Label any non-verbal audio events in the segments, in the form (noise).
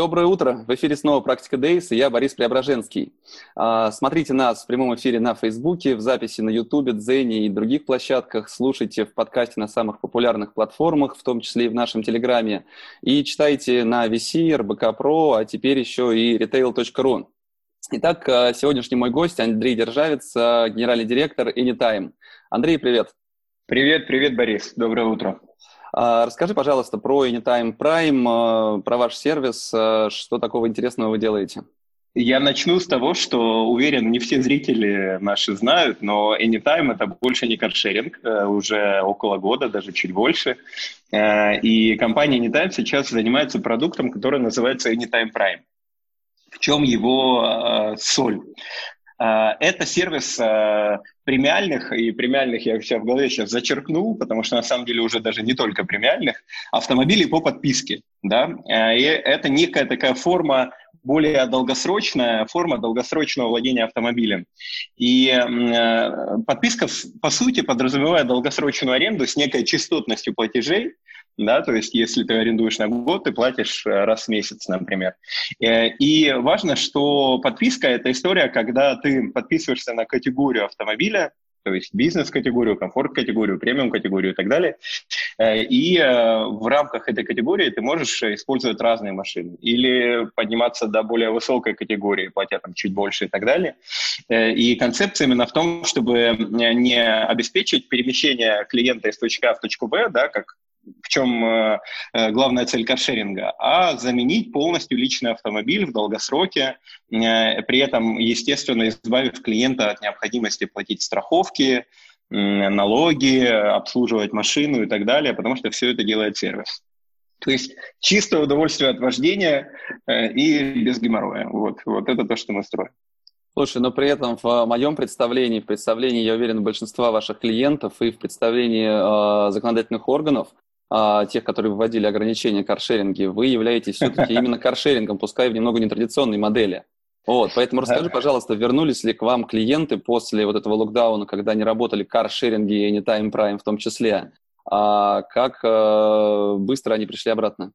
Доброе утро! В эфире снова «Практика Дейс» и я, Борис Преображенский. А, смотрите нас в прямом эфире на Фейсбуке, в записи на Ютубе, Дзене и других площадках. Слушайте в подкасте на самых популярных платформах, в том числе и в нашем Телеграме. И читайте на VC, РБК Про, а теперь еще и retail.ru. Итак, а, сегодняшний мой гость Андрей Державец, а, генеральный директор Anytime. Андрей, привет! Привет, привет, Борис. Доброе утро. А, расскажи, пожалуйста, про Anytime Prime, а, про ваш сервис, а, что такого интересного вы делаете? Я начну с того, что уверен, не все зрители наши знают, но Anytime это больше не каршеринг, э, уже около года, даже чуть больше. Э, и компания Anytime сейчас занимается продуктом, который называется Anytime Prime. В чем его соль? А, это сервис а, премиальных, и премиальных я себя в голове сейчас зачеркнул, потому что на самом деле уже даже не только премиальных, автомобилей по подписке. Да? А, и это некая такая форма, более долгосрочная форма долгосрочного владения автомобилем. И подписка, по сути, подразумевает долгосрочную аренду с некой частотностью платежей, да, то есть если ты арендуешь на год, ты платишь э, раз в месяц, например. Э, и важно, что подписка – это история, когда ты подписываешься на категорию автомобиля, то есть бизнес-категорию, комфорт-категорию, премиум-категорию и так далее. Э, и в рамках этой категории ты можешь использовать разные машины или подниматься до более высокой категории, платя там чуть больше и так далее. И концепция именно в том, чтобы не обеспечить перемещение клиента из точки А в точку Б, да, как в чем э, э, главная цель каршеринга, а заменить полностью личный автомобиль в долгосроке, э, при этом, естественно, избавив клиента от необходимости платить страховки, налоги, обслуживать машину и так далее, потому что все это делает сервис. То есть чистое удовольствие от вождения и без геморроя. Вот, вот это то, что мы строим. Слушай, но при этом в моем представлении, в представлении, я уверен, большинства ваших клиентов и в представлении э, законодательных органов, тех, которые вводили ограничения каршеринги, вы являетесь все-таки именно каршерингом, пускай в немного нетрадиционной модели. Вот, поэтому расскажи, пожалуйста, вернулись ли к вам клиенты после вот этого локдауна, когда не работали каршеринги и Anytime Prime в том числе? А как э, быстро они пришли обратно?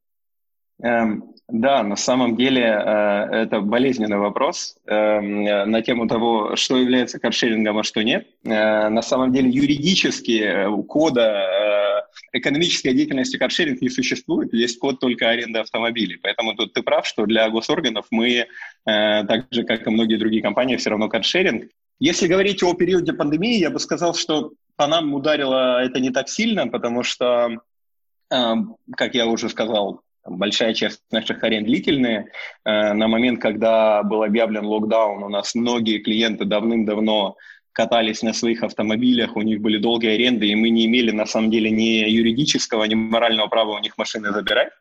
Эм, да, на самом деле э, это болезненный вопрос э, на тему того, что является каршерингом, а что нет. Э, на самом деле юридически э, кода экономической деятельности каршеринг не существует, есть код только аренды автомобилей. Поэтому тут ты прав, что для госорганов мы, э, так же как и многие другие компании, все равно каршеринг. Если говорить о периоде пандемии, я бы сказал, что по нам ударило это не так сильно, потому что, э, как я уже сказал, большая часть наших аренд длительные. Э, на момент, когда был объявлен локдаун, у нас многие клиенты давным-давно катались на своих автомобилях, у них были долгие аренды, и мы не имели на самом деле ни юридического, ни морального права у них машины забирать.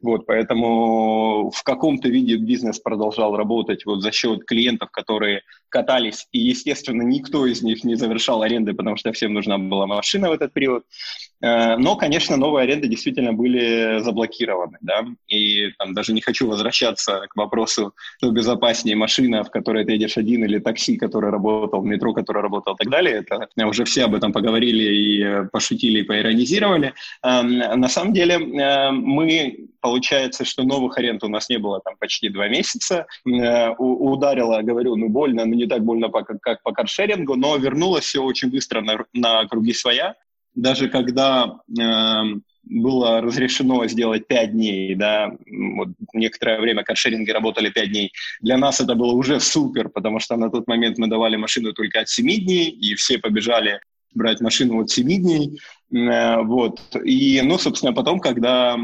Вот, поэтому в каком-то виде бизнес продолжал работать вот за счет клиентов, которые катались, и, естественно, никто из них не завершал аренды, потому что всем нужна была машина в этот период. Э, но, конечно, новые аренды действительно были заблокированы, да, и там даже не хочу возвращаться к вопросу, что безопаснее машина, в которой ты едешь один, или такси, который работал, метро, который работал и так далее. Это уже все об этом поговорили и пошутили, и поиронизировали. Эм, на самом деле э, получается, что новых аренд у нас не было там почти два месяца. Ударило, говорю, ну больно, но не так больно, как по каршерингу, но вернулось все очень быстро на, на круги своя. Даже когда э, было разрешено сделать 5 дней, да, вот некоторое время каршеринги работали 5 дней, для нас это было уже супер, потому что на тот момент мы давали машину только от 7 дней, и все побежали брать машину от 7 дней, э, вот, и, ну, собственно, потом, когда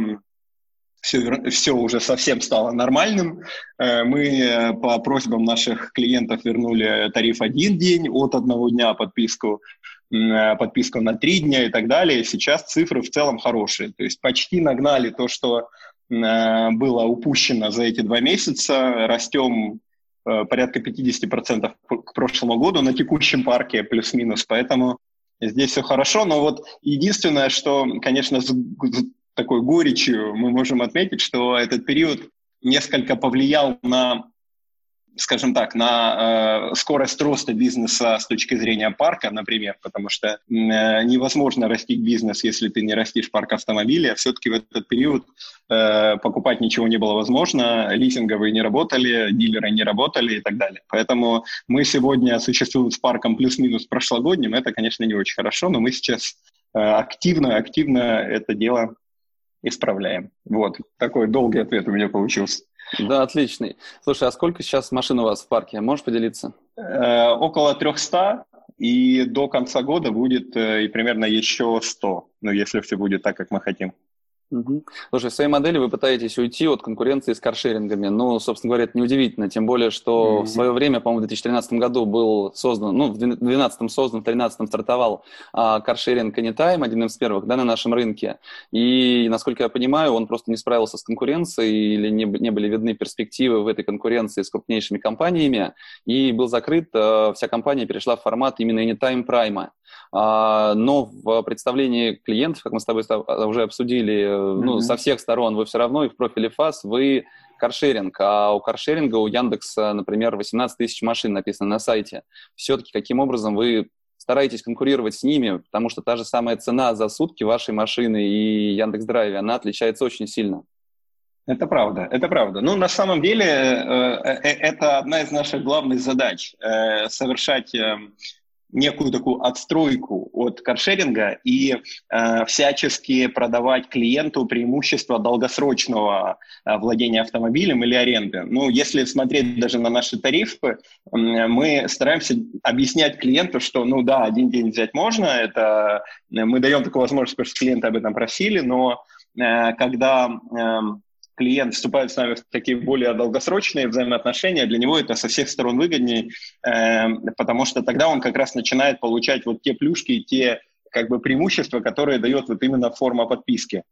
все, все уже совсем стало нормальным. Э, мы э, по просьбам наших клиентов вернули тариф один день от одного дня подписку. подписку на три дня и так далее. Сейчас цифры в целом хорошие. То есть почти нагнали то, что было упущено за эти два месяца. Растем порядка 50% к прошлому году на текущем парке, плюс-минус. Поэтому здесь все хорошо. Но вот единственное, что, конечно, такой горечью мы можем отметить, что этот период несколько повлиял на скажем так, на э, скорость роста бизнеса с точки зрения парка, например, потому что э, невозможно растить бизнес, если ты не растишь парк автомобилей, все-таки в этот период э, покупать ничего не было возможно, лизинговые не работали, дилеры не работали и так далее. Поэтому мы сегодня существуем с парком плюс-минус прошлогодним, это, конечно, не очень хорошо, но мы сейчас э, активно, активно это дело исправляем. Вот, такой долгий ответ у меня получился. Да, отличный. Слушай, а сколько сейчас машин у вас в парке? Можешь поделиться? Э, около 300, и до конца года будет э, и примерно еще 100, ну, если все будет так, как мы хотим. Угу. Слушай, в своей модели вы пытаетесь уйти от конкуренции с каршерингами. Ну, собственно говоря, это неудивительно. Тем более, что mm в свое время, по-моему, в 2013 году был создан, ну, в 2012 создан, в 2013 стартовал а, каршеринг Anytime, один из первых, да, на нашем рынке. И, насколько я понимаю, он просто не справился с конкуренцией или не, не были видны перспективы в этой конкуренции с крупнейшими компаниями. И был закрыт, а, вся компания перешла в формат именно Anytime Prime. А, но в представлении клиентов, как мы с тобой уже обсудили, mm-hmm. ну, со всех сторон вы все равно и в профиле ФАС вы каршеринг, а у каршеринга у Яндекса, например, 18 тысяч машин написано на сайте. Все-таки каким образом вы стараетесь конкурировать с ними, потому что та же самая цена за сутки вашей машины и Яндекс Драйве, она отличается очень сильно. Это правда, это правда. Ну, на самом деле, э, э, это одна из наших главных задач – совершать эм, некую такую отстройку от каршеринга и э, всячески продавать клиенту преимущество долгосрочного э, владения автомобилем или аренды. Ну, если смотреть даже на наши тарифы, э, мы стараемся объяснять клиенту, что, ну да, один день взять можно, это э, мы даем такую возможность, потому что клиенты об этом просили, но э, когда э, клиент вступает с нами в такие более долгосрочные взаимоотношения, для него это со всех сторон выгоднее, э, потому что тогда он как раз начинает получать вот те плюшки, те как бы преимущества, которые дает вот именно форма подписки.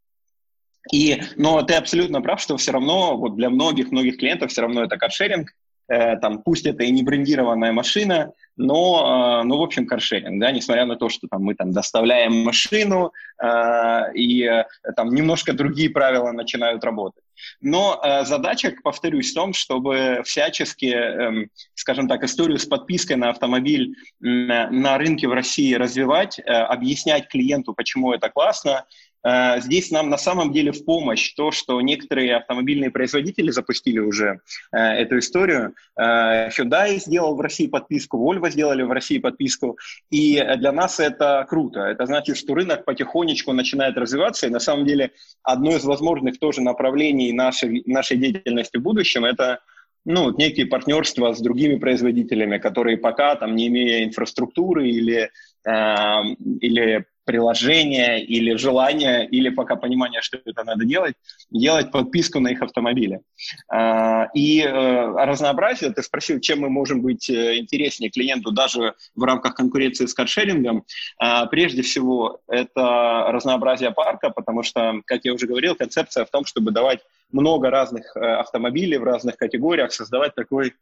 И, но ты абсолютно прав, что все равно вот для многих-многих клиентов все равно это каршеринг, э, там, пусть это и не брендированная машина, но, э, ну, в общем, каршеринг, да, несмотря на то, что там мы там доставляем машину, э, и э, там немножко другие правила начинают работать. Но э, задача, повторюсь, в том, чтобы всячески, э, скажем так, историю с подпиской на автомобиль э, на рынке в России развивать, э, объяснять клиенту, почему это классно, здесь нам на самом деле в помощь то, что некоторые автомобильные производители запустили уже э, эту историю. Э, Hyundai сделал в России подписку, Volvo сделали в России подписку, и для нас это круто. Это значит, что рынок потихонечку начинает развиваться, и на самом деле одно из возможных тоже направлений нашей, нашей деятельности в будущем – это ну, некие партнерства с другими производителями, которые пока, там, не имея инфраструктуры или, э, или приложение или желание, или пока понимание, что это надо делать, делать подписку на их автомобили. А, и э, разнообразие, ты спросил, чем мы можем быть э, интереснее клиенту даже в рамках конкуренции с каршерингом. А, прежде всего, это разнообразие парка, потому что, как я уже говорил, концепция в том, чтобы давать много разных э, автомобилей в разных категориях, создавать такой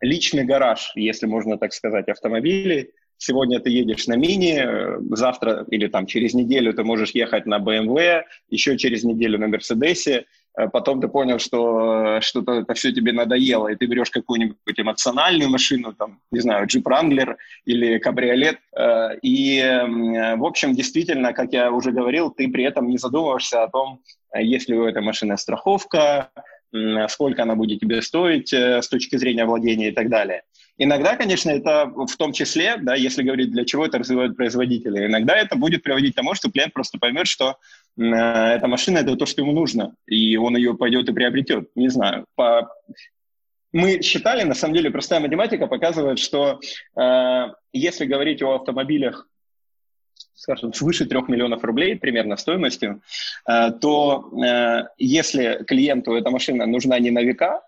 личный гараж, если можно так сказать, автомобилей, сегодня ты едешь на мини, э, завтра или там через неделю ты можешь ехать на BMW, еще через неделю на Мерседесе, э, потом ты понял, что что-то это все тебе надоело, и ты берешь какую-нибудь эмоциональную машину, там, не знаю, Jeep Wrangler или кабриолет, э, и, в общем, действительно, как я уже говорил, ты при этом не задумываешься о том, есть ли у этой машины страховка, сколько она будет тебе стоить с точки зрения владения и так далее. Иногда, конечно, это в том числе, да, если говорить, для чего это развивают производители, иногда это будет приводить к тому, что клиент просто поймет, что э, эта машина – это то, что ему нужно, и он ее пойдет и приобретет. Не знаю. По... Мы считали, на самом деле, простая математика показывает, что э, если говорить о автомобилях скажем, свыше 3 миллионов рублей примерно стоимостью, э, то э, если клиенту эта машина нужна не на века,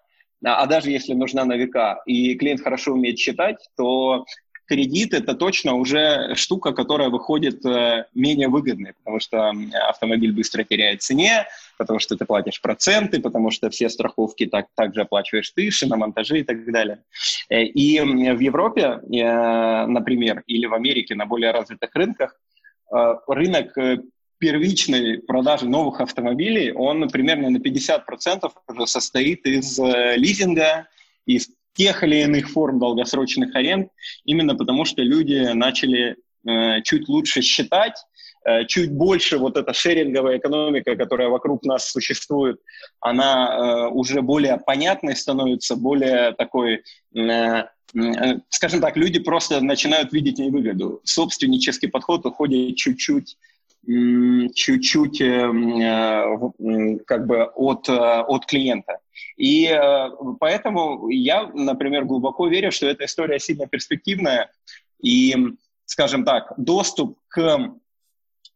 а даже если нужна на века, и клиент хорошо умеет считать, то кредит – это точно уже штука, которая выходит э, менее выгодной, потому что автомобиль быстро теряет цене, потому что ты платишь проценты, потому что все страховки так, также оплачиваешь ты, шиномонтажи и так далее. Э, и в Европе, э, например, или в Америке на более развитых рынках, рынок первичной продажи новых автомобилей, он примерно на 50% уже состоит из лизинга, из тех или иных форм долгосрочных аренд, именно потому что люди начали э, чуть лучше считать, э, чуть больше вот эта шеринговая экономика, которая вокруг нас существует, она э, уже более понятной становится, более такой э, э скажем так, люди просто начинают видеть невыгоду. Собственнический подход уходит чуть-чуть чуть-чуть э, как бы от, от клиента. И э, поэтому я, например, глубоко верю, что эта история сильно перспективная. И, скажем так, доступ к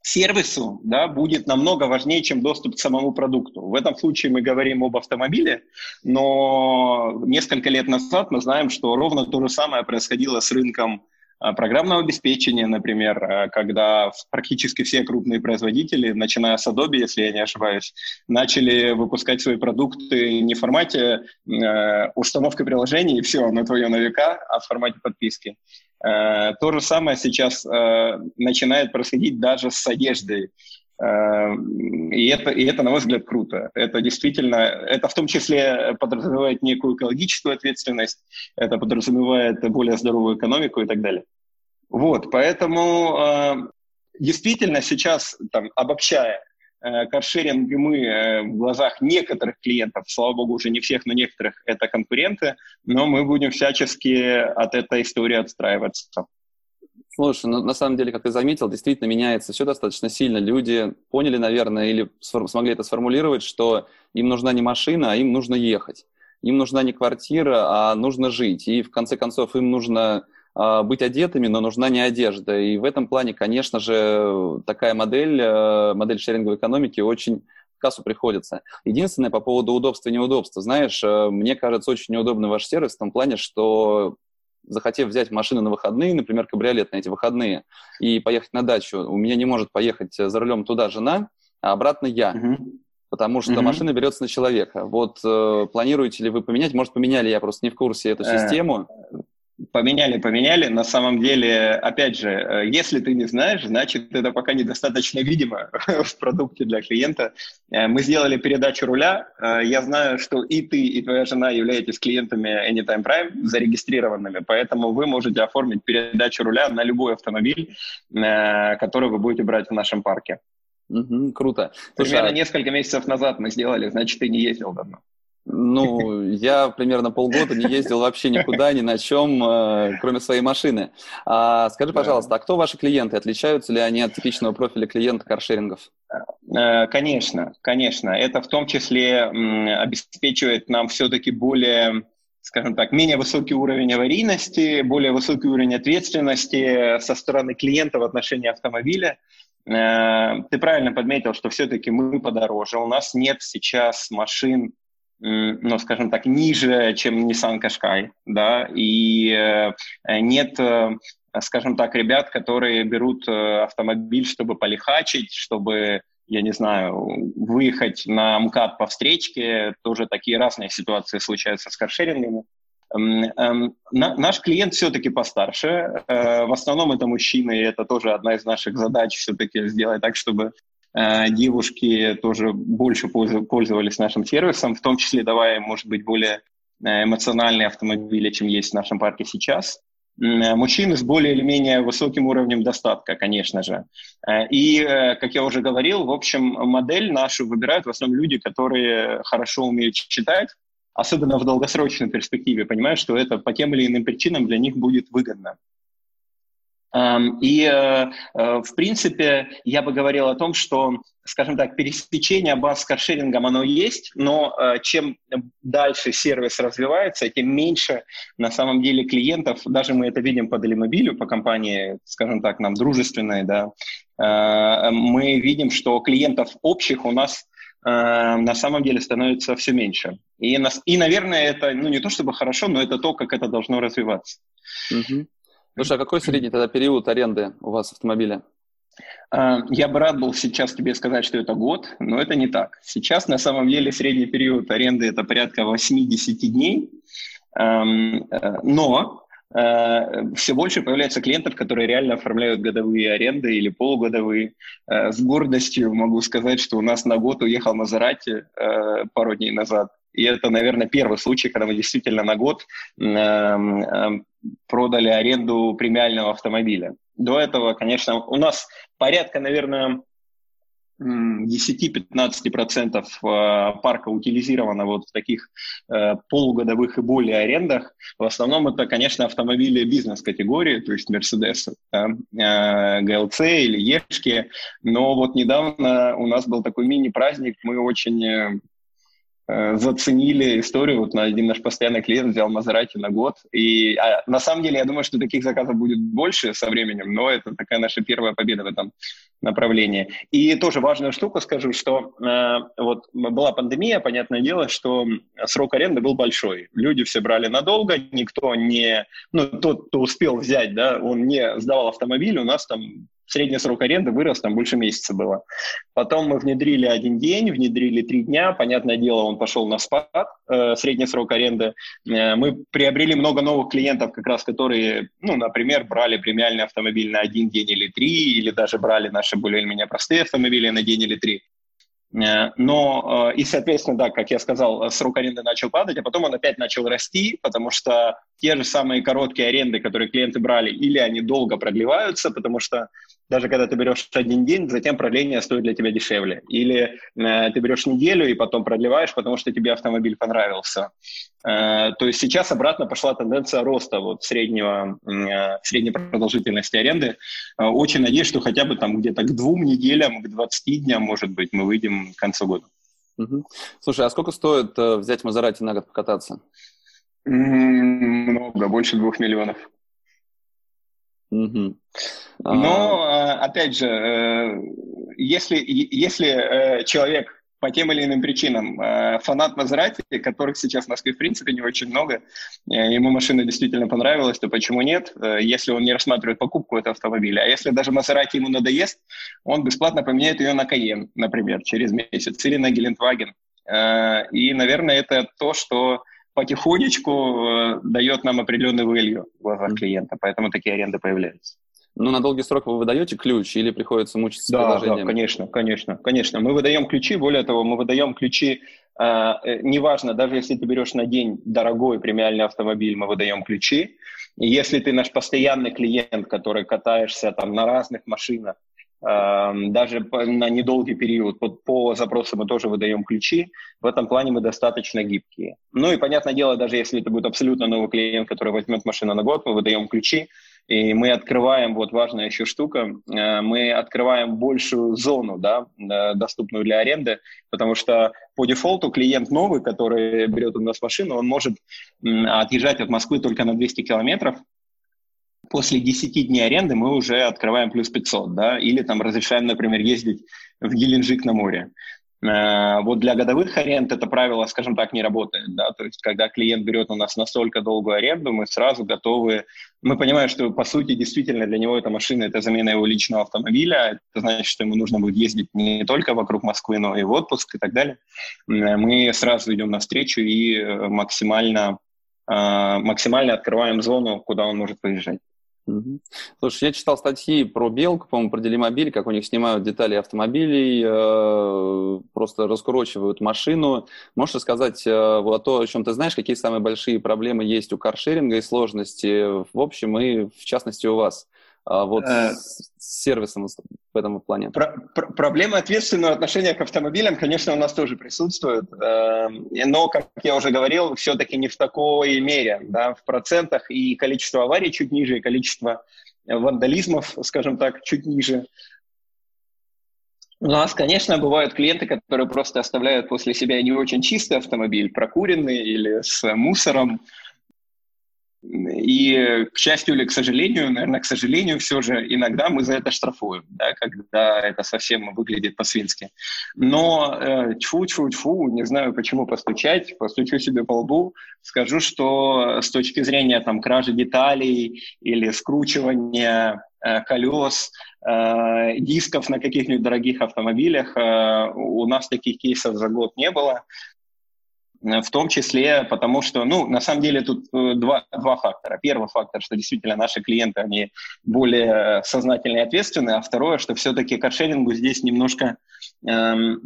сервису да, будет намного важнее, чем доступ к самому продукту. В этом случае мы говорим об автомобиле, но несколько лет назад мы знаем, что ровно то же самое происходило с рынком программного обеспечения, например, а, когда практически все крупные производители, начиная с Adobe, если я не ошибаюсь, начали выпускать свои продукты не в формате э, установки приложений и все, на твое на века, а в формате подписки. Э, то же самое сейчас э, начинает происходить даже с одеждой. Э, и это, и это, на мой взгляд, круто. Это действительно, это в том числе подразумевает некую экологическую ответственность, это подразумевает более здоровую экономику и так далее. Вот, поэтому э, действительно сейчас, там, обобщая, э, каршеринг мы в глазах некоторых клиентов, слава богу, уже не всех, но некоторых, это конкуренты, но мы будем всячески от этой истории отстраиваться. Слушай, ну, на самом деле, как ты заметил, действительно меняется все достаточно сильно. Люди поняли, наверное, или смогли это сформулировать, что им нужна не машина, а им нужно ехать. Им нужна не квартира, а нужно жить. И в конце концов им нужно э, быть одетыми, но нужна не одежда. И в этом плане, конечно же, такая модель, э, модель шеринговой экономики очень в кассу приходится. Единственное, по поводу удобства и неудобства. Знаешь, э, мне кажется очень неудобный ваш сервис в том плане, что захотев взять машину на выходные, например, кабриолет на эти выходные, и поехать на дачу, у меня не может поехать за рулем туда жена, а обратно я. Угу. Потому что угу. машина берется на человека. Вот э, планируете ли вы поменять? Может, поменяли, я просто не в курсе эту э, систему. Поменяли, поменяли. На самом деле, опять же, э, если ты не знаешь, значит, это пока недостаточно видимо (laughs) в продукте для клиента. Э, мы сделали передачу руля. Э, я знаю, что и ты, и твоя жена являетесь клиентами Anytime Prime, зарегистрированными, поэтому вы можете оформить передачу руля на любой автомобиль, который вы будете брать в нашем парке. Угу, круто. Примерно Слушай, несколько месяцев назад мы сделали, значит, ты не ездил давно. Ну, я примерно полгода не ездил вообще никуда, ни на чем, э, кроме своей машины. А, скажи, пожалуйста, а кто ваши клиенты? Отличаются ли они от типичного профиля клиента каршерингов? Э, конечно, конечно. Это в том числе обеспечивает нам все-таки более скажем так, менее высокий уровень аварийности, более высокий уровень ответственности со стороны клиента в отношении автомобиля. Э, ты правильно подметил, что все-таки мы подороже. У нас нет сейчас машин ну, скажем так, ниже, чем Nissan Qashqai, да, и э, нет, э, скажем так, ребят, которые берут э, автомобиль, чтобы полихачить, чтобы, я не знаю, выехать на МКАД по встречке, тоже такие разные ситуации случаются с каршерингами. Эм, наш клиент все-таки постарше, в основном это мужчины, и это тоже одна из наших задач все-таки сделать так, чтобы девушки тоже больше пользовались нашим сервисом, в том числе давая, может быть, более э, эмоциональные автомобили, чем есть в нашем парке сейчас. Э, мужчины с более или менее высоким уровнем достатка, конечно же. И, как я уже говорил, в общем, модель нашу выбирают в основном люди, которые хорошо умеют читать, особенно в долгосрочной перспективе, понимают, что это по тем или иным причинам для них будет выгодно. И, э, э, в принципе, я бы говорил о том, что, скажем так, пересечение баз с каршерингом, оно есть, но э, чем дальше сервис развивается, тем меньше на самом деле клиентов, даже мы это видим по Делимобилю, по компании, скажем так, нам дружественной, да, мы видим, что клиентов общих у нас на самом деле становится все меньше. И, и, наверное, это ну, не то чтобы хорошо, но это то, как это должно развиваться. Угу. Слушай, а какой средний тогда период аренды у вас автомобиля? А, я бы рад был сейчас тебе сказать, что это год, но это не так. Сейчас на самом деле средний период аренды это порядка 80 дней, э, но э, все больше появляется клиентов, которые реально оформляют годовые аренды или полугодовые. Э, с гордостью могу сказать, что у нас на год уехал Мазерати пару дней назад. И это, наверное, первый случай, когда мы действительно на год продали аренду премиального автомобиля. До этого, конечно, у нас порядка, наверное, 10-15% э, парка утилизировано вот в таких э, полугодовых и более арендах. В основном это, конечно, автомобили бизнес-категории, то есть Mercedes, да, э, GLC или Ешки. Но вот недавно у нас был такой мини-праздник, мы очень Э, заценили историю. Вот один наш постоянный клиент взял Мазерати на год. И а, на самом деле я думаю, что таких заказов будет больше со временем, но это такая наша первая победа в этом направлении. И тоже важную штуку скажу, что э, вот была пандемия, понятное дело, что срок аренды был большой. Люди все брали надолго, никто не... Ну, тот, кто успел взять, да, он не сдавал автомобиль, у нас там средний срок аренды вырос, там больше месяца было. Потом мы внедрили один день, внедрили три дня. Понятное дело, он пошел на спад, э, средний срок аренды. Э, мы приобрели много новых клиентов, как раз которые, ну, например, брали премиальный автомобиль на один день или три, или даже брали наши более-менее простые автомобили на день или три. Э, но, э, и, соответственно, да, как я сказал, срок аренды начал падать, а потом он опять начал расти, потому что те же самые короткие аренды, которые клиенты брали, или они долго продлеваются, потому что даже когда ты берешь один день, затем продление стоит для тебя дешевле. Или э, ты берешь неделю и потом продлеваешь, потому что тебе автомобиль понравился. Э, то есть сейчас обратно пошла тенденция роста вот среднего, э, средней продолжительности аренды. Э, очень надеюсь, что хотя бы там где-то к двум неделям, к 20 дням, может быть, мы выйдем к концу года. Угу. Слушай, а сколько стоит э, взять Мазерати на год покататься? Много, больше двух миллионов. Угу. Но, а, опять же, э, если, если э, человек по тем или иным причинам э, фанат Мазерати, которых сейчас в Москве в принципе не очень много, ему машина действительно понравилась, то почему нет, если он не рассматривает покупку этого автомобиля. А если даже Мазерати ему надоест, он бесплатно поменяет ее на Каен, например, через месяц, или на Гелендваген. И, наверное, это то, что потихонечку э, дает нам определенный value в глазах клиента, поэтому такие аренды появляются. Ну, на долгий срок вы выдаете ключ или приходится мучиться да, предложением? Да, конечно, конечно, конечно. Мы выдаем ключи, более того, мы выдаем ключи, э, э, неважно, даже если ты берешь на день дорогой премиальный автомобиль, мы выдаем ключи. И если ты наш постоянный клиент, который катаешься там на разных машинах, даже на недолгий период. По, по запросу мы тоже выдаем ключи. В этом плане мы достаточно гибкие. Ну и, понятное дело, даже если это будет абсолютно новый клиент, который возьмет машину на год, мы выдаем ключи, и мы открываем, вот важная еще штука, э, мы открываем большую зону, да, э, доступную для аренды, потому что по дефолту клиент новый, который берет у нас машину, он может отъезжать от Москвы только на 200 километров, после 10 дней аренды мы уже открываем плюс 500, да, или там разрешаем, например, ездить в Геленджик на море. Э, вот для годовых аренд это правило, скажем так, не работает, да, то есть когда клиент берет у нас настолько долгую аренду, мы сразу готовы, мы понимаем, что по сути действительно для него эта машина это замена его личного автомобиля, это значит, что ему нужно будет ездить не только вокруг Москвы, но и в отпуск и так далее. Э, мы сразу идем навстречу и э, максимально максимально открываем зону, куда он может выезжать. Слушай, я читал статьи про Белку, по-моему, про Делимобиль, как у них снимают детали автомобилей, э, просто раскурочивают машину. Можешь рассказать э, о том, о чем ты знаешь, какие самые большие проблемы есть у каршеринга и сложности в общем и в частности у вас? А вот э, с сервисом в этом плане? Про, про, проблема ответственного отношения к автомобилям, конечно, у нас тоже присутствует, э, но, как я уже говорил, все-таки не в такой мере, да, в процентах и количество аварий чуть ниже, и количество вандализмов, скажем так, чуть ниже. У нас, конечно, бывают клиенты, которые просто оставляют после себя не очень чистый автомобиль, прокуренный или с мусором, И, к счастью или к сожалению, наверное, к сожалению, все же иногда мы за это штрафуем, да, когда это совсем выглядит по-свински. Но э, тьфу-тьфу-тьфу, не знаю, почему постучать, постучу себе по лбу, скажу, что с точки зрения там, кражи деталей или скручивания э, колес, э, дисков на каких-нибудь дорогих автомобилях, э, у нас таких кейсов за год не было. Э, в том числе потому, что, ну, на самом деле тут э, два, два фактора. Первый фактор, что действительно наши клиенты, они более сознательные и ответственные, а второе, что все-таки каршерингу здесь немножко эм,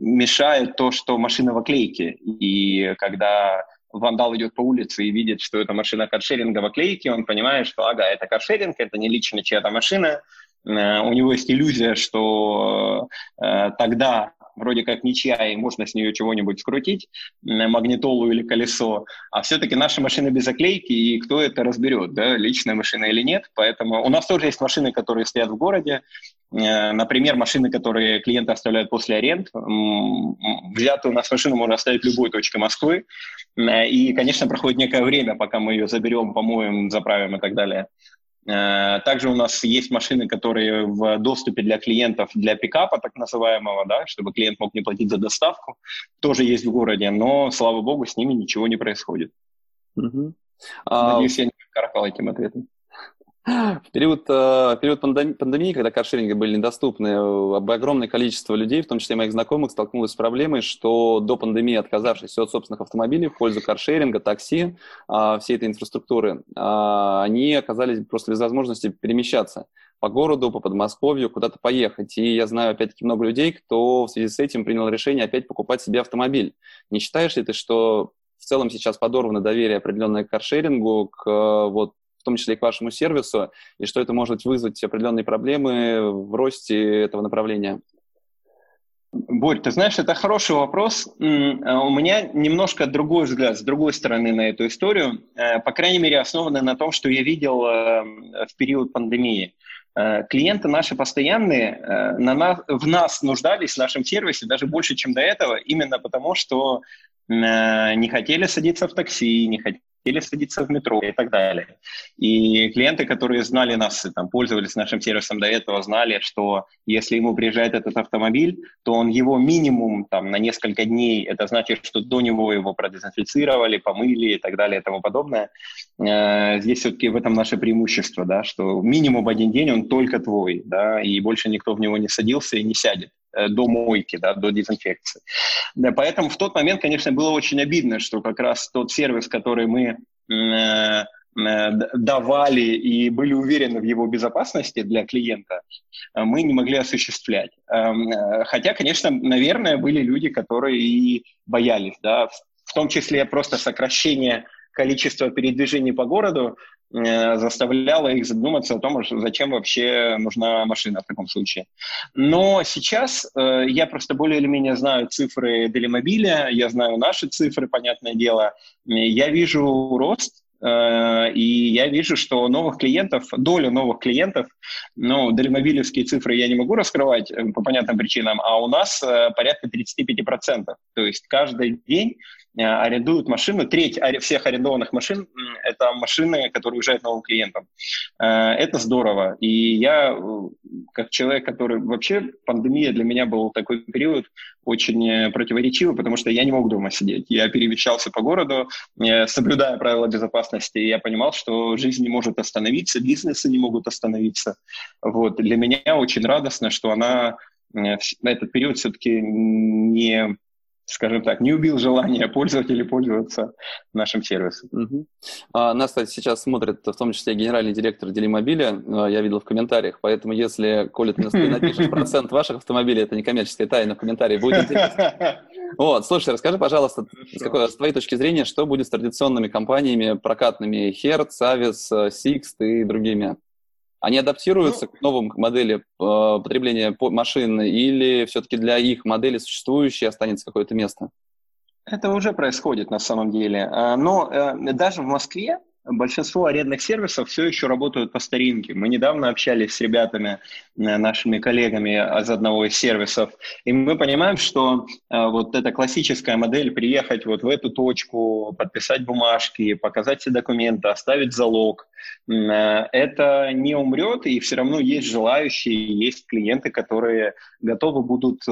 мешает то, что машина в оклейке. И когда вандал идет по улице и видит, что это машина каршеринга в оклейке, он понимает, что, ага, это каршеринг, это не лично чья-то машина, э, у него есть иллюзия, что э, тогда вроде как ничья, и можно с нее чего-нибудь скрутить, магнитолу или колесо, а все-таки наши машины без оклейки, и кто это разберет, да, личная машина или нет. Поэтому у нас тоже есть машины, которые стоят в городе, э, Например, машины, которые клиенты оставляют после аренд. Взятую у нас машину можно оставить в любой точке Москвы. Э, и, конечно, проходит некое время, пока мы ее заберем, помоем, заправим и так далее. Э, также у нас есть машины, которые в доступе для клиентов для пикапа, так называемого, да, чтобы клиент мог не платить за доставку, тоже есть в городе, но, слава богу, с ними ничего не происходит. Угу. Надеюсь, а... я не каркал этим ответом. В период, э, период пандемии, когда каршеринги были недоступны, э, огромное количество людей, в том числе моих знакомых, столкнулось с проблемой, что до пандемии, отказавшись от собственных автомобилей в пользу каршеринга, такси, а, всей этой инфраструктуры, а, они оказались просто без возможности перемещаться по городу, по Подмосковью, куда-то поехать. И я знаю, опять-таки, много людей, кто в связи с этим принял решение опять покупать себе автомобиль. Не считаешь ли ты, что в целом сейчас подорвано доверие определенное к каршерингу, к вот том числе и к вашему сервису, и что это может вызвать определенные проблемы в росте этого направления? Борь, ты знаешь, это хороший вопрос. А у меня немножко другой взгляд, с другой стороны на эту историю, э, по крайней мере, основанный на том, что я видел э, в период пандемии. Э, клиенты наши постоянные на нас, в нас нуждались, в нашем сервисе, даже больше, чем до этого, именно потому, что не хотели садиться в такси, не хотели или садиться в метро и так далее. И клиенты, которые знали нас там, пользовались нашим сервисом до этого, знали, что если ему приезжает этот автомобиль, то он его минимум там, на несколько дней, это значит, что до него его продезинфицировали, помыли и так далее и тому подобное. Э, здесь все-таки в этом наше преимущество, да, что минимум один день он только твой, да, и больше никто в него не садился и не сядет. Э, до мойки, да, до дезинфекции. Да, поэтому в тот момент, конечно, было очень обидно, что как раз тот сервис, который мы э, э, давали и были уверены в его безопасности для клиента, мы не могли осуществлять. Эм, хотя, конечно, наверное, были люди, которые и боялись, да, в том числе просто сокращение количества передвижений по городу, Э, заставляло их задуматься о том, зачем вообще нужна машина в таком случае. Но сейчас э, я просто более или менее знаю цифры Делимобиля, я знаю наши цифры, понятное дело. Я вижу рост Э, и я вижу, что новых клиентов, доля новых клиентов, ну, дальмобилевские цифры я не могу раскрывать э, по понятным причинам, а у нас э, порядка 35%. То есть каждый день арендуют машину, треть всех арендованных машин – это машины, которые уезжают новым клиентам. Это здорово. И я, как человек, который вообще, пандемия для меня был такой период, очень э, противоречивы, потому что я не мог дома сидеть. Я перемещался по городу, э, соблюдая правила безопасности, и я понимал, что жизнь не может остановиться, бизнесы не могут остановиться. Вот. Для меня очень радостно, что она э, на этот период все-таки не скажем так, не убил желание пользователей пользоваться нашим сервисом. Угу. А, нас, кстати, сейчас смотрит в том числе генеральный директор Делимобиля, а, я видел в комментариях, поэтому если, Коля, ты напишешь процент ваших автомобилей, это не коммерческая тайна, в комментарии будет интересно. (laughs) Вот, слушай, расскажи, пожалуйста, с, какой, с твоей точки зрения, что будет с традиционными компаниями прокатными Hertz, Avis, Sixt и другими? Они адаптируются ну, к новым моделям э, потребления машин или все-таки для их модели существующей останется какое-то место? Это уже происходит на самом деле. А, но э, даже в Москве большинство арендных сервисов все еще работают по старинке. Мы недавно общались с ребятами, э, нашими коллегами из одного из сервисов, и мы понимаем, что э, вот эта классическая модель приехать вот в эту точку, подписать бумажки, показать все документы, оставить залог, э, это не умрет, и все равно есть желающие, есть клиенты, которые готовы будут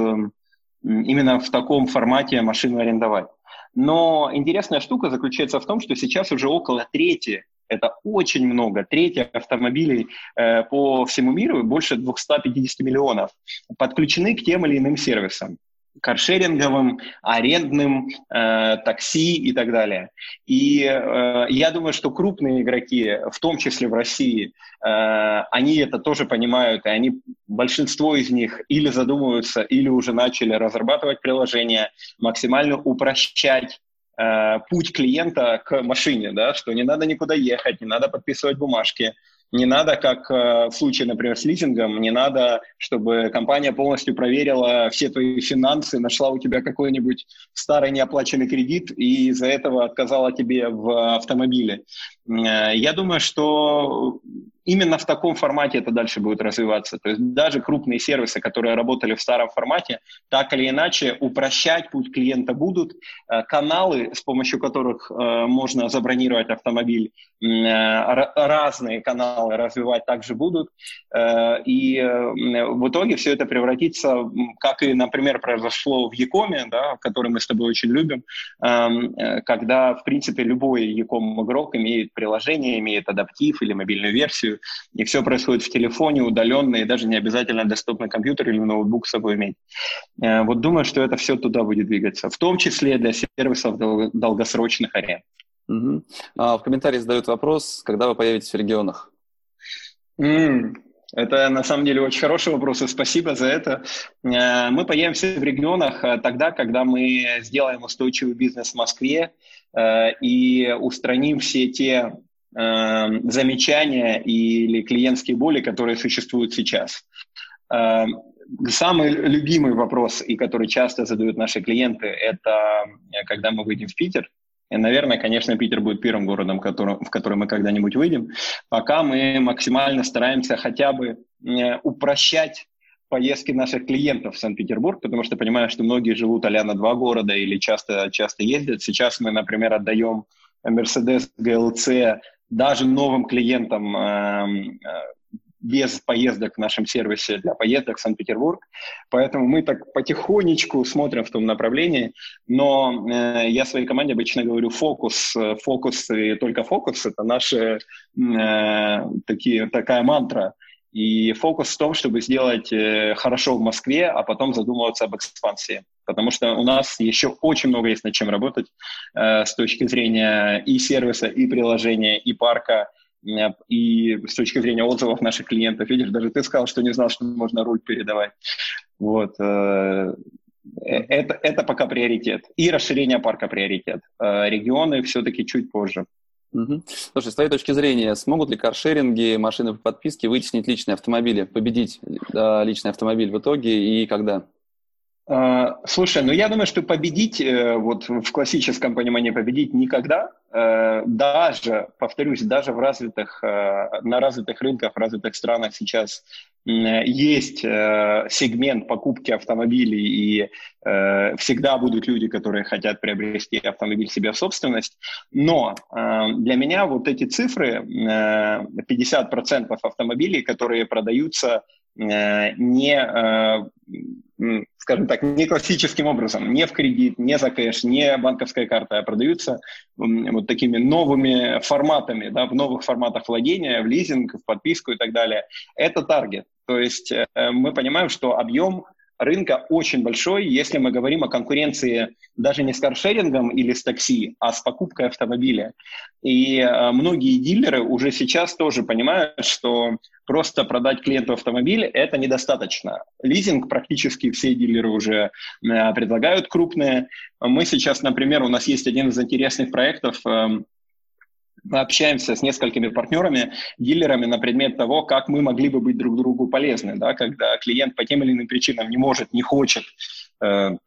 именно в таком формате машину арендовать. Но интересная штука заключается в том, что сейчас уже около трети это очень много. Трети автомобилей э, по всему миру, больше 250 миллионов, подключены к тем или иным сервисам каршеринговым, арендным, э, такси и так далее. И э, я думаю, что крупные игроки, в том числе в России, э, они это тоже понимают, и они, большинство из них или задумываются, или уже начали разрабатывать приложения, максимально упрощать э, путь клиента к машине, да, что не надо никуда ехать, не надо подписывать бумажки, не надо, как э, в случае, например, с лизингом, не надо, чтобы компания полностью проверила все твои финансы, нашла у тебя какой-нибудь старый неоплаченный кредит и из-за этого отказала тебе в автомобиле. Э, я думаю, что именно в таком формате это дальше будет развиваться. То есть даже крупные сервисы, которые работали в старом формате, так или иначе упрощать путь клиента будут. Э, каналы, с помощью которых э, можно забронировать автомобиль, разные каналы развивать также будут. И в итоге все это превратится, как и, например, произошло в Якоме, да, который мы с тобой очень любим, эм, когда, в принципе, любой Яком игрок имеет приложение, имеет адаптив или мобильную версию, и все происходит в телефоне, удаленно, и даже не обязательно доступный компьютер или ноутбук с собой иметь. Э, вот думаю, что это все туда будет двигаться, в том числе для сервисов долгосрочных аренд. Угу. А, в комментарии задают вопрос, когда вы появитесь в регионах? Mm. Это на самом деле очень хороший вопрос, и спасибо за это. Э, мы появимся в регионах э, тогда, когда мы сделаем устойчивый бизнес в Москве, и устраним все те э, замечания или клиентские боли, которые существуют сейчас. Э, самый любимый вопрос, и который часто задают наши клиенты, это когда мы выйдем в Питер. И, наверное, конечно, Питер будет первым городом, который, в который мы когда-нибудь выйдем. Пока мы максимально стараемся хотя бы упрощать поездки наших клиентов в Санкт-Петербург, потому что понимаю, что многие живут а на два города или часто, часто ездят. Сейчас мы, например, отдаем Mercedes GLC даже новым клиентам э, без поездок в нашем сервисе для поездок в Санкт-Петербург. Поэтому мы так потихонечку смотрим в том направлении. Но э, я своей команде обычно говорю фокус, фокус и только фокус. Это наша э, такие, такая мантра. И фокус в том, чтобы сделать э, хорошо в Москве, а потом задумываться об экспансии. Потому что у нас еще очень много есть над чем работать э, с точки зрения и сервиса, и приложения, и парка, э, и с точки зрения отзывов наших клиентов. Видишь, даже ты сказал, что не знал, что можно руль передавать. Вот. Э, э это, это пока приоритет. И расширение парка приоритет. Э, регионы все-таки чуть позже. Угу. Слушай, с твоей точки зрения, смогут ли каршеринги, машины по подписке вытеснить личные автомобили, победить э, личный автомобиль в итоге и когда? А, слушай, ну я думаю, что победить, э, вот в классическом понимании победить никогда, э, даже, повторюсь, даже в развитых, э, на развитых рынках, в развитых странах сейчас есть сегмент покупки автомобилей, и всегда будут люди, которые хотят приобрести автомобиль себе в собственность. Но для меня вот эти цифры, 50% автомобилей, которые продаются не скажем так, не классическим образом, не в кредит, не за кэш, не банковская карта, а продаются вот такими новыми форматами, да, в новых форматах владения, в лизинг, в подписку и так далее. Это таргет. То есть э, мы понимаем, что объем рынка очень большой, если мы говорим о конкуренции даже не с каршерингом или с такси, а с покупкой автомобиля. И э, многие дилеры уже сейчас тоже понимают, что просто продать клиенту автомобиль – это недостаточно. Лизинг практически все дилеры уже э, предлагают крупные. Мы сейчас, например, у нас есть один из интересных проектов э, мы общаемся с несколькими партнерами, дилерами на предмет того, как мы могли бы быть друг другу полезны, да, когда клиент по тем или иным причинам не может, не хочет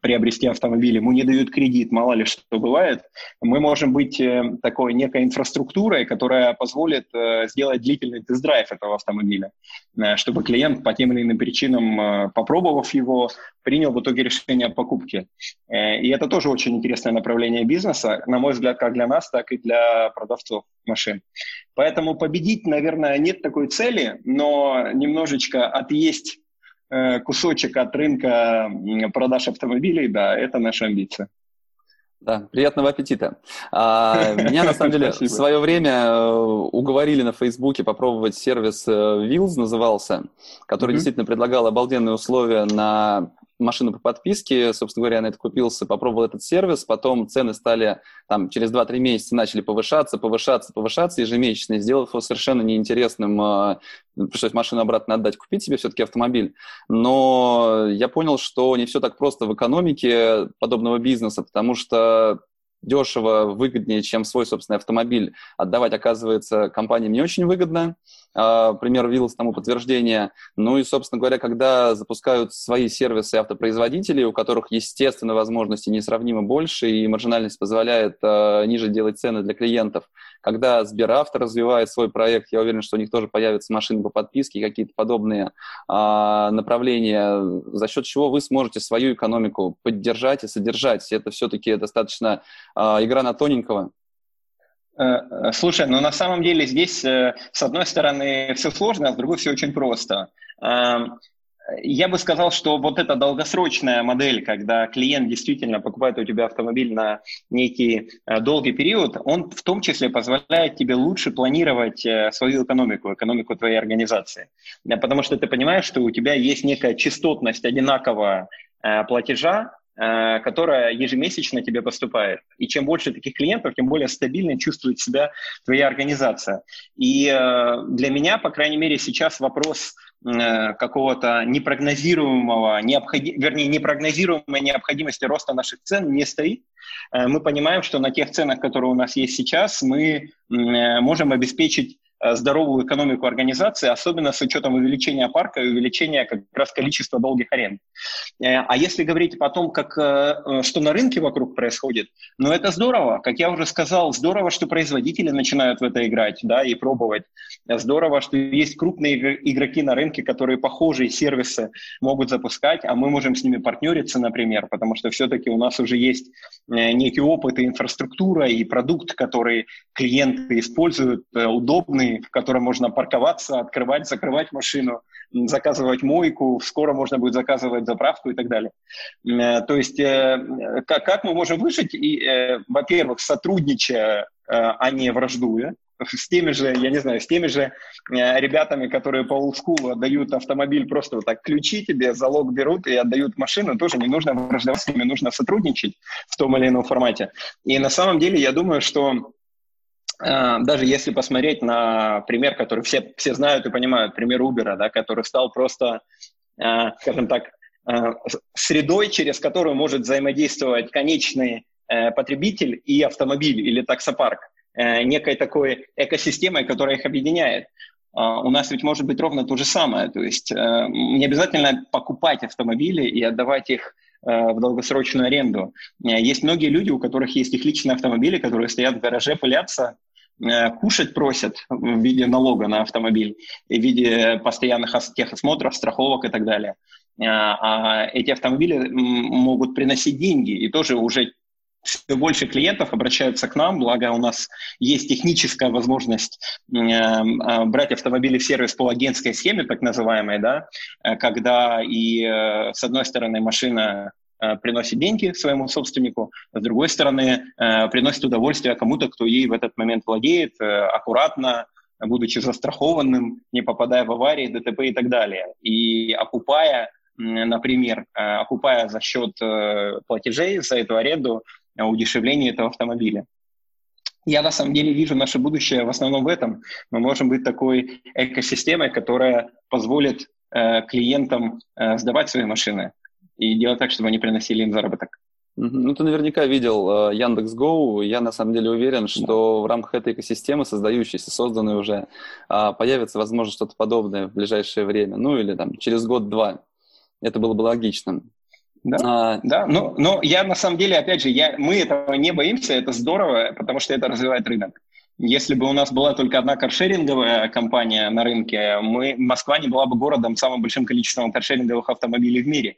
приобрести автомобиль, ему не дают кредит, мало ли что бывает, мы можем быть э, такой некой инфраструктурой, которая позволит э, сделать длительный тест-драйв этого автомобиля, э, чтобы клиент по тем или иным причинам, э, попробовав его, принял в итоге решение о покупке. Э, и это тоже очень интересное направление бизнеса, на мой взгляд, как для нас, так и для продавцов машин. Поэтому победить, наверное, нет такой цели, но немножечко отъесть Э, кусочек от рынка продаж автомобилей, да, это наша амбиция. Да, приятного аппетита. А, меня, на самом деле, (laughs) в свое время э, уговорили на Фейсбуке попробовать сервис Wheels, э, назывался, который mm-hmm. действительно предлагал обалденные условия на машину по подписке, собственно говоря, я на это купился, попробовал этот сервис, потом цены стали там через 2-3 месяца начали повышаться, повышаться, повышаться ежемесячно, сделав его совершенно неинтересным, э, пришлось машину обратно отдать, купить себе все-таки автомобиль. Но я понял, что не все так просто в экономике подобного бизнеса, потому что дешево, выгоднее, чем свой собственный автомобиль отдавать, оказывается, компаниям не очень выгодно. А, пример Виллс тому подтверждение. Ну и, собственно говоря, когда запускают свои сервисы автопроизводители, у которых, естественно, возможности несравнимо больше, и маржинальность позволяет э, ниже делать цены для клиентов, когда Сберавто развивает свой проект, я уверен, что у них тоже появятся машины по подписке, какие-то подобные э, направления, за счет чего вы сможете свою экономику поддержать и содержать. Это все-таки достаточно э, игра на тоненького. Э, слушай, ну на самом деле здесь, э, с одной стороны, все сложно, а с другой все очень просто. Эм, я бы сказал, что вот эта долгосрочная модель, когда клиент действительно покупает у тебя автомобиль на некий э, долгий период, он в том числе позволяет тебе лучше планировать свою экономику, экономику твоей организации. Потому что ты понимаешь, что у тебя есть некая частотность одинакового платежа, Э, которая ежемесячно тебе поступает. И чем больше таких клиентов, тем более стабильно чувствует себя твоя организация. И э, для меня, по крайней мере, сейчас вопрос э, какого-то непрогнозируемого, необходи... вернее, непрогнозируемой необходимости роста наших цен не стоит. Мы понимаем, что на тех ценах, которые у нас есть сейчас, мы можем обеспечить Э, здоровую экономику организации, особенно с учетом увеличения парка и увеличения как раз количества долгих аренд. Э, а если говорить о том, как, э, что на рынке вокруг происходит, ну это здорово. Как я уже сказал, здорово, что производители начинают в это играть да, и пробовать. Здорово, что есть крупные игроки на рынке, которые похожие сервисы могут запускать, а мы можем с ними партнериться, например, потому что все-таки у нас уже есть некий опыт и инфраструктура, и продукт, который клиенты используют, удобный, в котором можно парковаться, открывать, закрывать машину, заказывать мойку, скоро можно будет заказывать заправку и так далее. Э, то есть э, как, мы можем выжить? И, э, во-первых, сотрудничая, а не враждуя, (laughs) с теми же, я не знаю, с теми же ребятами, которые по олдскулу отдают автомобиль просто вот так, ключи тебе, залог берут и отдают машину, тоже не нужно враждовать с ними, нужно сотрудничать в том или ином формате. И на самом деле я думаю, что Э, даже если посмотреть на пример, который все, все знают и понимают, пример Uber, да, который стал просто, э, скажем так, э, средой, через которую может взаимодействовать конечный потребитель и автомобиль или таксопарк, некой такой экосистемой, которая их объединяет. У нас ведь может быть ровно то же самое, то есть не обязательно покупать автомобили и отдавать их в долгосрочную аренду. Есть многие люди, у которых есть их личные автомобили, которые стоят в гараже, пылятся, Э, кушать просят в виде налога на автомобиль, в виде постоянных техосмотров, страховок и так далее. Э, а эти автомобили могут приносить деньги, и тоже уже все больше клиентов обращаются к нам, благо у нас есть техническая возможность э, брать автомобили в сервис по агентской схеме, так называемой, да, когда и с одной стороны машина Э, приносит деньги своему собственнику, с другой стороны, э, приносит удовольствие кому-то, кто ей в этот момент владеет, э, аккуратно, будучи застрахованным, не попадая в аварии, ДТП и так далее. И окупая, например, окупая за счет платежей за эту аренду удешевление этого автомобиля. Я на самом деле вижу наше будущее в основном в этом. Мы можем быть такой экосистемой, которая позволит клиентам сдавать свои машины, и делать так, чтобы они приносили им заработок. Ну, ты наверняка видел э, Яндекс.Гоу. Я на самом деле уверен, что в рамках этой экосистемы, создающейся, созданной уже, э, появится, возможно, что-то подобное в ближайшее время. Ну, или там через год-два. Это было бы логичным. Да, а... да. Но, но я на самом деле, опять же, я, мы этого не боимся, это здорово, потому что это развивает рынок. Если бы у нас была только одна каршеринговая компания на рынке, мы, Москва не была бы городом с самым большим количеством каршеринговых автомобилей в мире.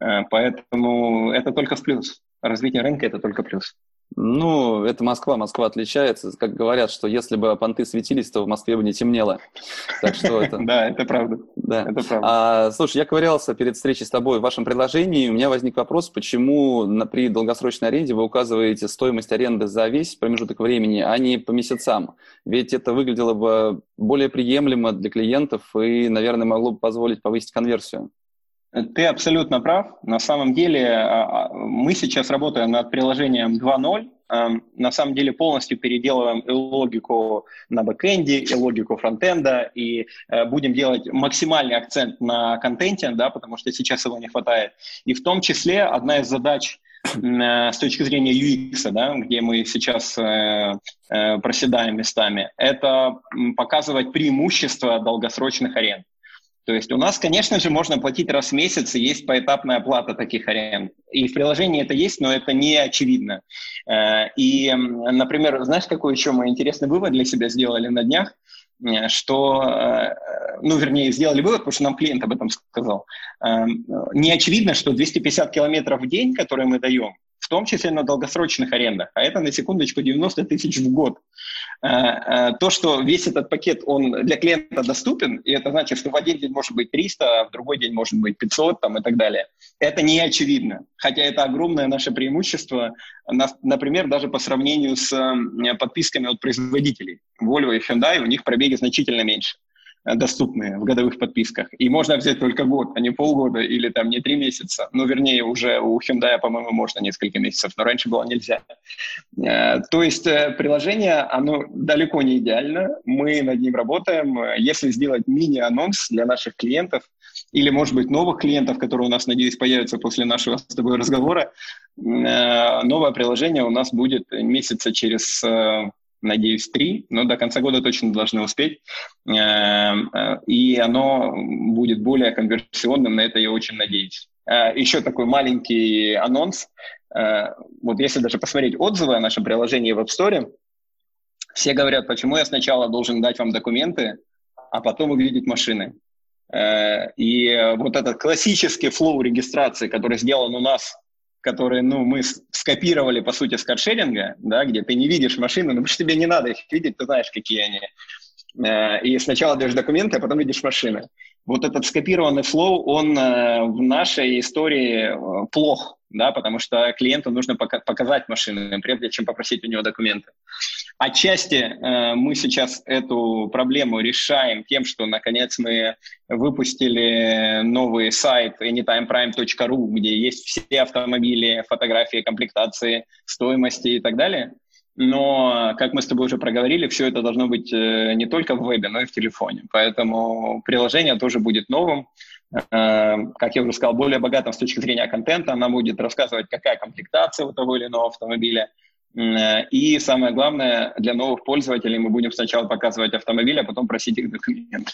Э, поэтому это только в плюс. Развитие рынка – это только плюс. Ну, это Москва. Москва отличается. Как говорят, что если бы понты светились, то в Москве бы не темнело. Так что это... (laughs) Да, это правда. Да. Это правда. А, слушай, я ковырялся перед встречей с тобой в вашем предложении, у меня возник вопрос, почему при долгосрочной аренде вы указываете стоимость аренды за весь промежуток времени, а не по месяцам? Ведь это выглядело бы более приемлемо для клиентов и, наверное, могло бы позволить повысить конверсию. Ты абсолютно прав. На самом деле а, а, мы сейчас работаем над приложением 2.0. Эм, на самом деле полностью переделываем и логику на бэкэнде, и логику фронтенда, и э, будем делать максимальный акцент на контенте, да, потому что сейчас его не хватает. И в том числе одна из задач э, с точки зрения UX, да, где мы сейчас э, проседаем местами, это показывать преимущества долгосрочных аренд. То есть у нас, конечно же, можно платить раз в месяц, и есть поэтапная оплата таких аренд. И в приложении это есть, но это не очевидно. Э, и, например, знаешь, какой еще мы интересный вывод для себя сделали на днях? Э, что, э, ну, вернее, сделали вывод, потому что нам клиент об этом сказал. Не очевидно, что 250 километров в день, которые мы даем, в том числе на долгосрочных арендах, а это на секундочку 90 тысяч в год. Э, э, то, что весь этот пакет, он для клиента доступен, и это значит, что в один день может быть 300, а в другой день может быть 500 там, и так далее, это не очевидно. Хотя это огромное наше преимущество, например, даже по сравнению с подписками от производителей. Volvo и Hyundai, у них пробеги значительно меньше. Э, доступные в годовых подписках. И можно взять только год, а не полгода или там не три месяца. Ну, вернее, уже у Hyundai, по-моему, можно несколько месяцев, но раньше было нельзя. Э, то есть э, приложение, оно далеко не идеально. Мы над ним работаем. Если сделать мини-анонс для наших клиентов, или, может быть, новых клиентов, которые у нас, надеюсь, появятся после нашего с тобой разговора, новое приложение у нас будет месяца через надеюсь, три, но до конца года точно должны успеть. Эм, э, и оно будет более конверсионным, на это я очень надеюсь. Э, Еще такой маленький анонс. Э, вот если даже посмотреть отзывы о нашем приложении в App Store, все говорят, почему я сначала должен дать вам документы, а потом увидеть машины. И вот этот классический flow регистрации, который сделан у нас которые, ну, мы скопировали, по сути, с каршеринга, да, где ты не видишь машины, ну, потому что тебе не надо их видеть, ты знаешь, какие они. Э, и сначала даешь документы, а потом видишь машины. Вот этот скопированный flow, он э, в нашей истории э, плох, да, потому что клиенту нужно показать машины, прежде чем попросить у него документы. Отчасти э, мы сейчас эту проблему решаем тем, что наконец мы выпустили новый сайт anytimeprime.ru, где есть все автомобили, фотографии, комплектации, стоимости и так далее. Но, как мы с тобой уже проговорили, все это должно быть э, не только в вебе, но и в телефоне. Поэтому приложение тоже будет новым. Э, как я уже сказал, более богатым с точки зрения контента. Она будет рассказывать, какая комплектация у того или иного автомобиля, и самое главное, для новых пользователей мы будем сначала показывать автомобиль, а потом просить их документы.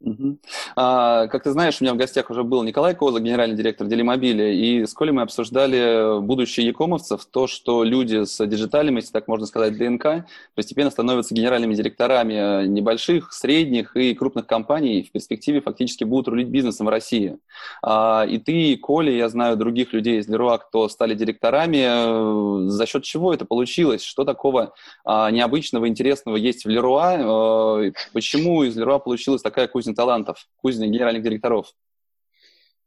Угу. А, как ты знаешь, у меня в гостях уже был Николай Козак, генеральный директор Делимобиля, и с Колей мы обсуждали будущее якомовцев, то, что люди с диджитальным, если так можно сказать, ДНК, постепенно становятся генеральными директорами небольших, средних и крупных компаний, и в перспективе фактически будут рулить бизнесом в России. А, и ты, и Коля, я знаю других людей из Леруа, кто стали директорами. За счет чего это получилось? Что такого а, необычного, интересного есть в Леруа? А, почему из Леруа получилась такая кузня талантов, кузня генеральных директоров?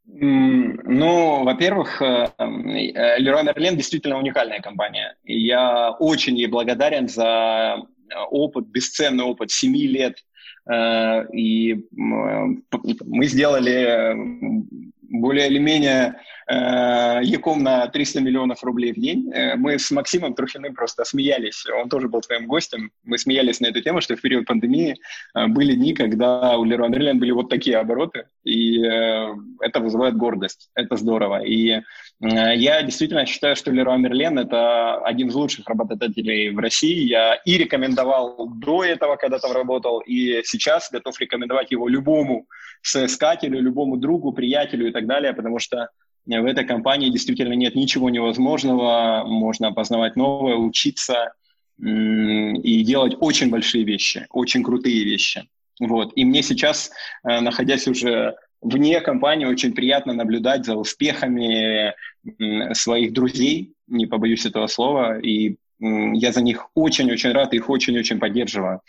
Ну, во-первых, э, э, Леруа Мерлен действительно уникальная компания. Я очень ей благодарен за опыт, бесценный опыт 7 лет. Э, и мы сделали более или менее э, Яком на 300 миллионов рублей в день. Э, мы с Максимом Трухиным просто смеялись, он тоже был твоим гостем, мы смеялись на эту тему, что в период пандемии э, были дни, когда у Леруа Мерлен были вот такие обороты, и это вызывает гордость, это здорово. И я действительно считаю, что Леруа Мерлен – это один из лучших работодателей в России. Я и рекомендовал до этого, когда там работал, и сейчас готов рекомендовать его любому соискателю, любому другу, приятелю и так далее, потому что в этой компании действительно нет ничего невозможного, можно опознавать новое, учиться и делать очень большие вещи, очень крутые вещи. Вот. И мне сейчас, э, находясь уже вне компании, очень приятно наблюдать за успехами своих друзей, не побоюсь этого слова, и я за них очень-очень рад, их очень-очень поддерживаю.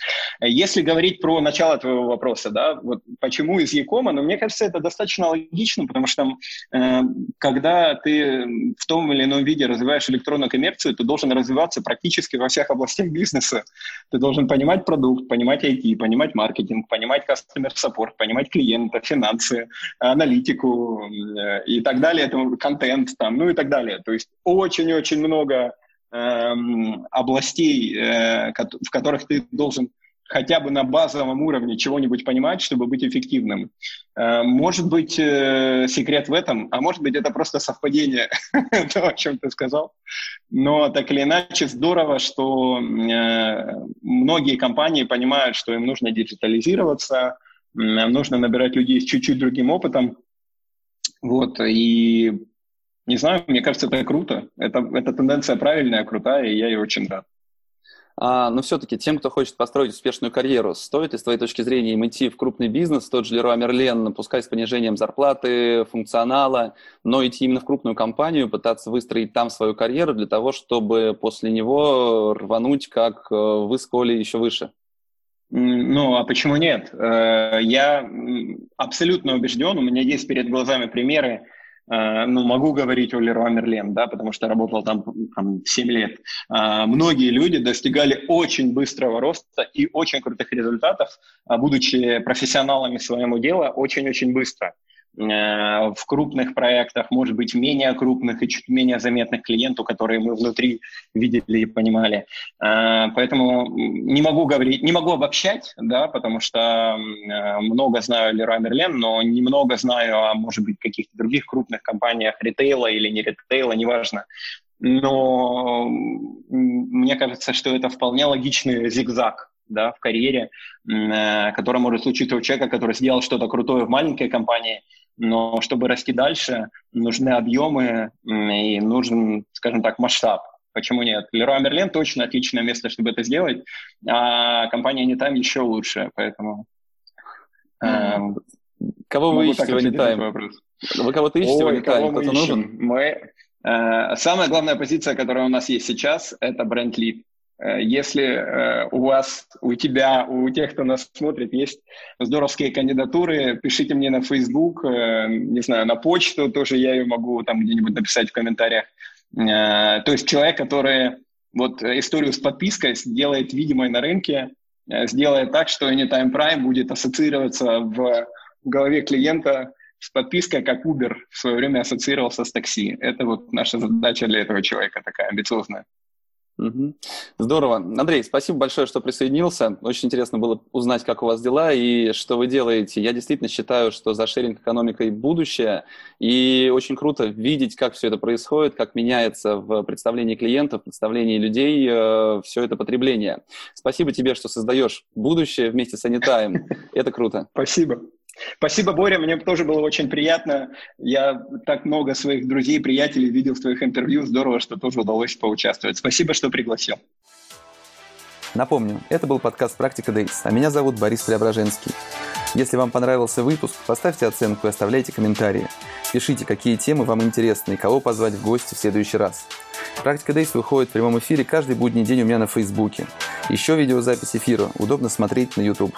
Если говорить про начало твоего вопроса, да, вот почему из Якома, ну, мне кажется, это достаточно логично, потому что э, когда ты в том или ином виде развиваешь электронную коммерцию, ты должен развиваться практически во всех областях бизнеса. Ты должен понимать продукт, понимать IT, понимать маркетинг, понимать customer support, понимать клиента, финансы, аналитику э, и так далее, это контент там, ну и так далее. То есть очень-очень много областей, э, в которых ты должен хотя бы на базовом уровне чего-нибудь понимать, чтобы быть эффективным. Э, может быть, э, секрет в этом, а может быть, это просто совпадение (laughs) того, о чем ты сказал. Но так или иначе, здорово, что многие компании понимают, что им нужно диджитализироваться, нужно набирать людей с чуть-чуть другим опытом. Вот, и не знаю, мне кажется, это круто. Это, эта тенденция правильная, крутая, и я ей очень рад. А, но все-таки тем, кто хочет построить успешную карьеру, стоит ли с твоей точки зрения им идти в крупный бизнес, тот же Леруа Мерлен, пускай с понижением зарплаты, функционала, но идти именно в крупную компанию, пытаться выстроить там свою карьеру для того, чтобы после него рвануть, как э, вы с Колей, еще выше? Ну, а почему нет? Э, я абсолютно убежден, у меня есть перед глазами примеры, ну, могу говорить о Леруа Мерлен, да, потому что работал там, там 7 лет. Э, многие люди достигали очень быстрого роста и очень крутых результатов, а будучи профессионалами своему дела очень-очень быстро. Э, в крупных проектах, может быть, менее крупных и чуть менее заметных клиентов, которые мы внутри видели и понимали. Э, поэтому не могу говорить, не могу обобщать, да, потому что э, много знаю Леруа Мерлен, но немного знаю о, может быть, каких-то других крупных компаниях ритейла или не ритейла, неважно. Но мне кажется, что это вполне логичный зигзаг да, в карьере, который может случиться у человека, который сделал что-то крутое в маленькой компании – но чтобы расти дальше, нужны объемы и нужен, скажем так, масштаб. Почему нет? Леруа Мерлен точно отличное место, чтобы это сделать, а компания там еще лучше, поэтому... Э, кого вы ищете в Anytime? Вы кого-то ищете Ой, в Anytime? Кто-то нужен? Мы... Э, самая главная позиция, которая у нас есть сейчас, это бренд-лид. Э, если э, у вас, у тебя, у тех, кто нас смотрит, есть здоровские кандидатуры, пишите мне на Facebook, э, не знаю, на почту тоже я ее могу там где-нибудь написать в комментариях. То есть человек, который вот историю с подпиской сделает видимой на рынке, сделает так, что Anytime Prime будет ассоциироваться в голове клиента с подпиской, как Uber в свое время ассоциировался с такси. Это вот наша задача для этого человека такая амбициозная. Здорово. Андрей, спасибо большое, что присоединился. Очень интересно было узнать, как у вас дела и что вы делаете. Я действительно считаю, что за шеринг-экономикой будущее. И очень круто видеть, как все это происходит, как меняется в представлении клиентов, в представлении людей э, все это потребление. Спасибо тебе, что создаешь будущее вместе с Anytime. Это круто. Спасибо. Спасибо, Боря, мне тоже было очень приятно. Я так много своих друзей, приятелей видел в твоих интервью. Здорово, что тоже удалось поучаствовать. Спасибо, что пригласил. Напомню, это был подкаст «Практика Дейс», а меня зовут Борис Преображенский. Если вам понравился выпуск, поставьте оценку и оставляйте комментарии. Пишите, какие темы вам интересны и кого позвать в гости в следующий раз. «Практика Дейс» выходит в прямом эфире каждый будний день у меня на Фейсбуке. Еще видеозапись эфира удобно смотреть на YouTube.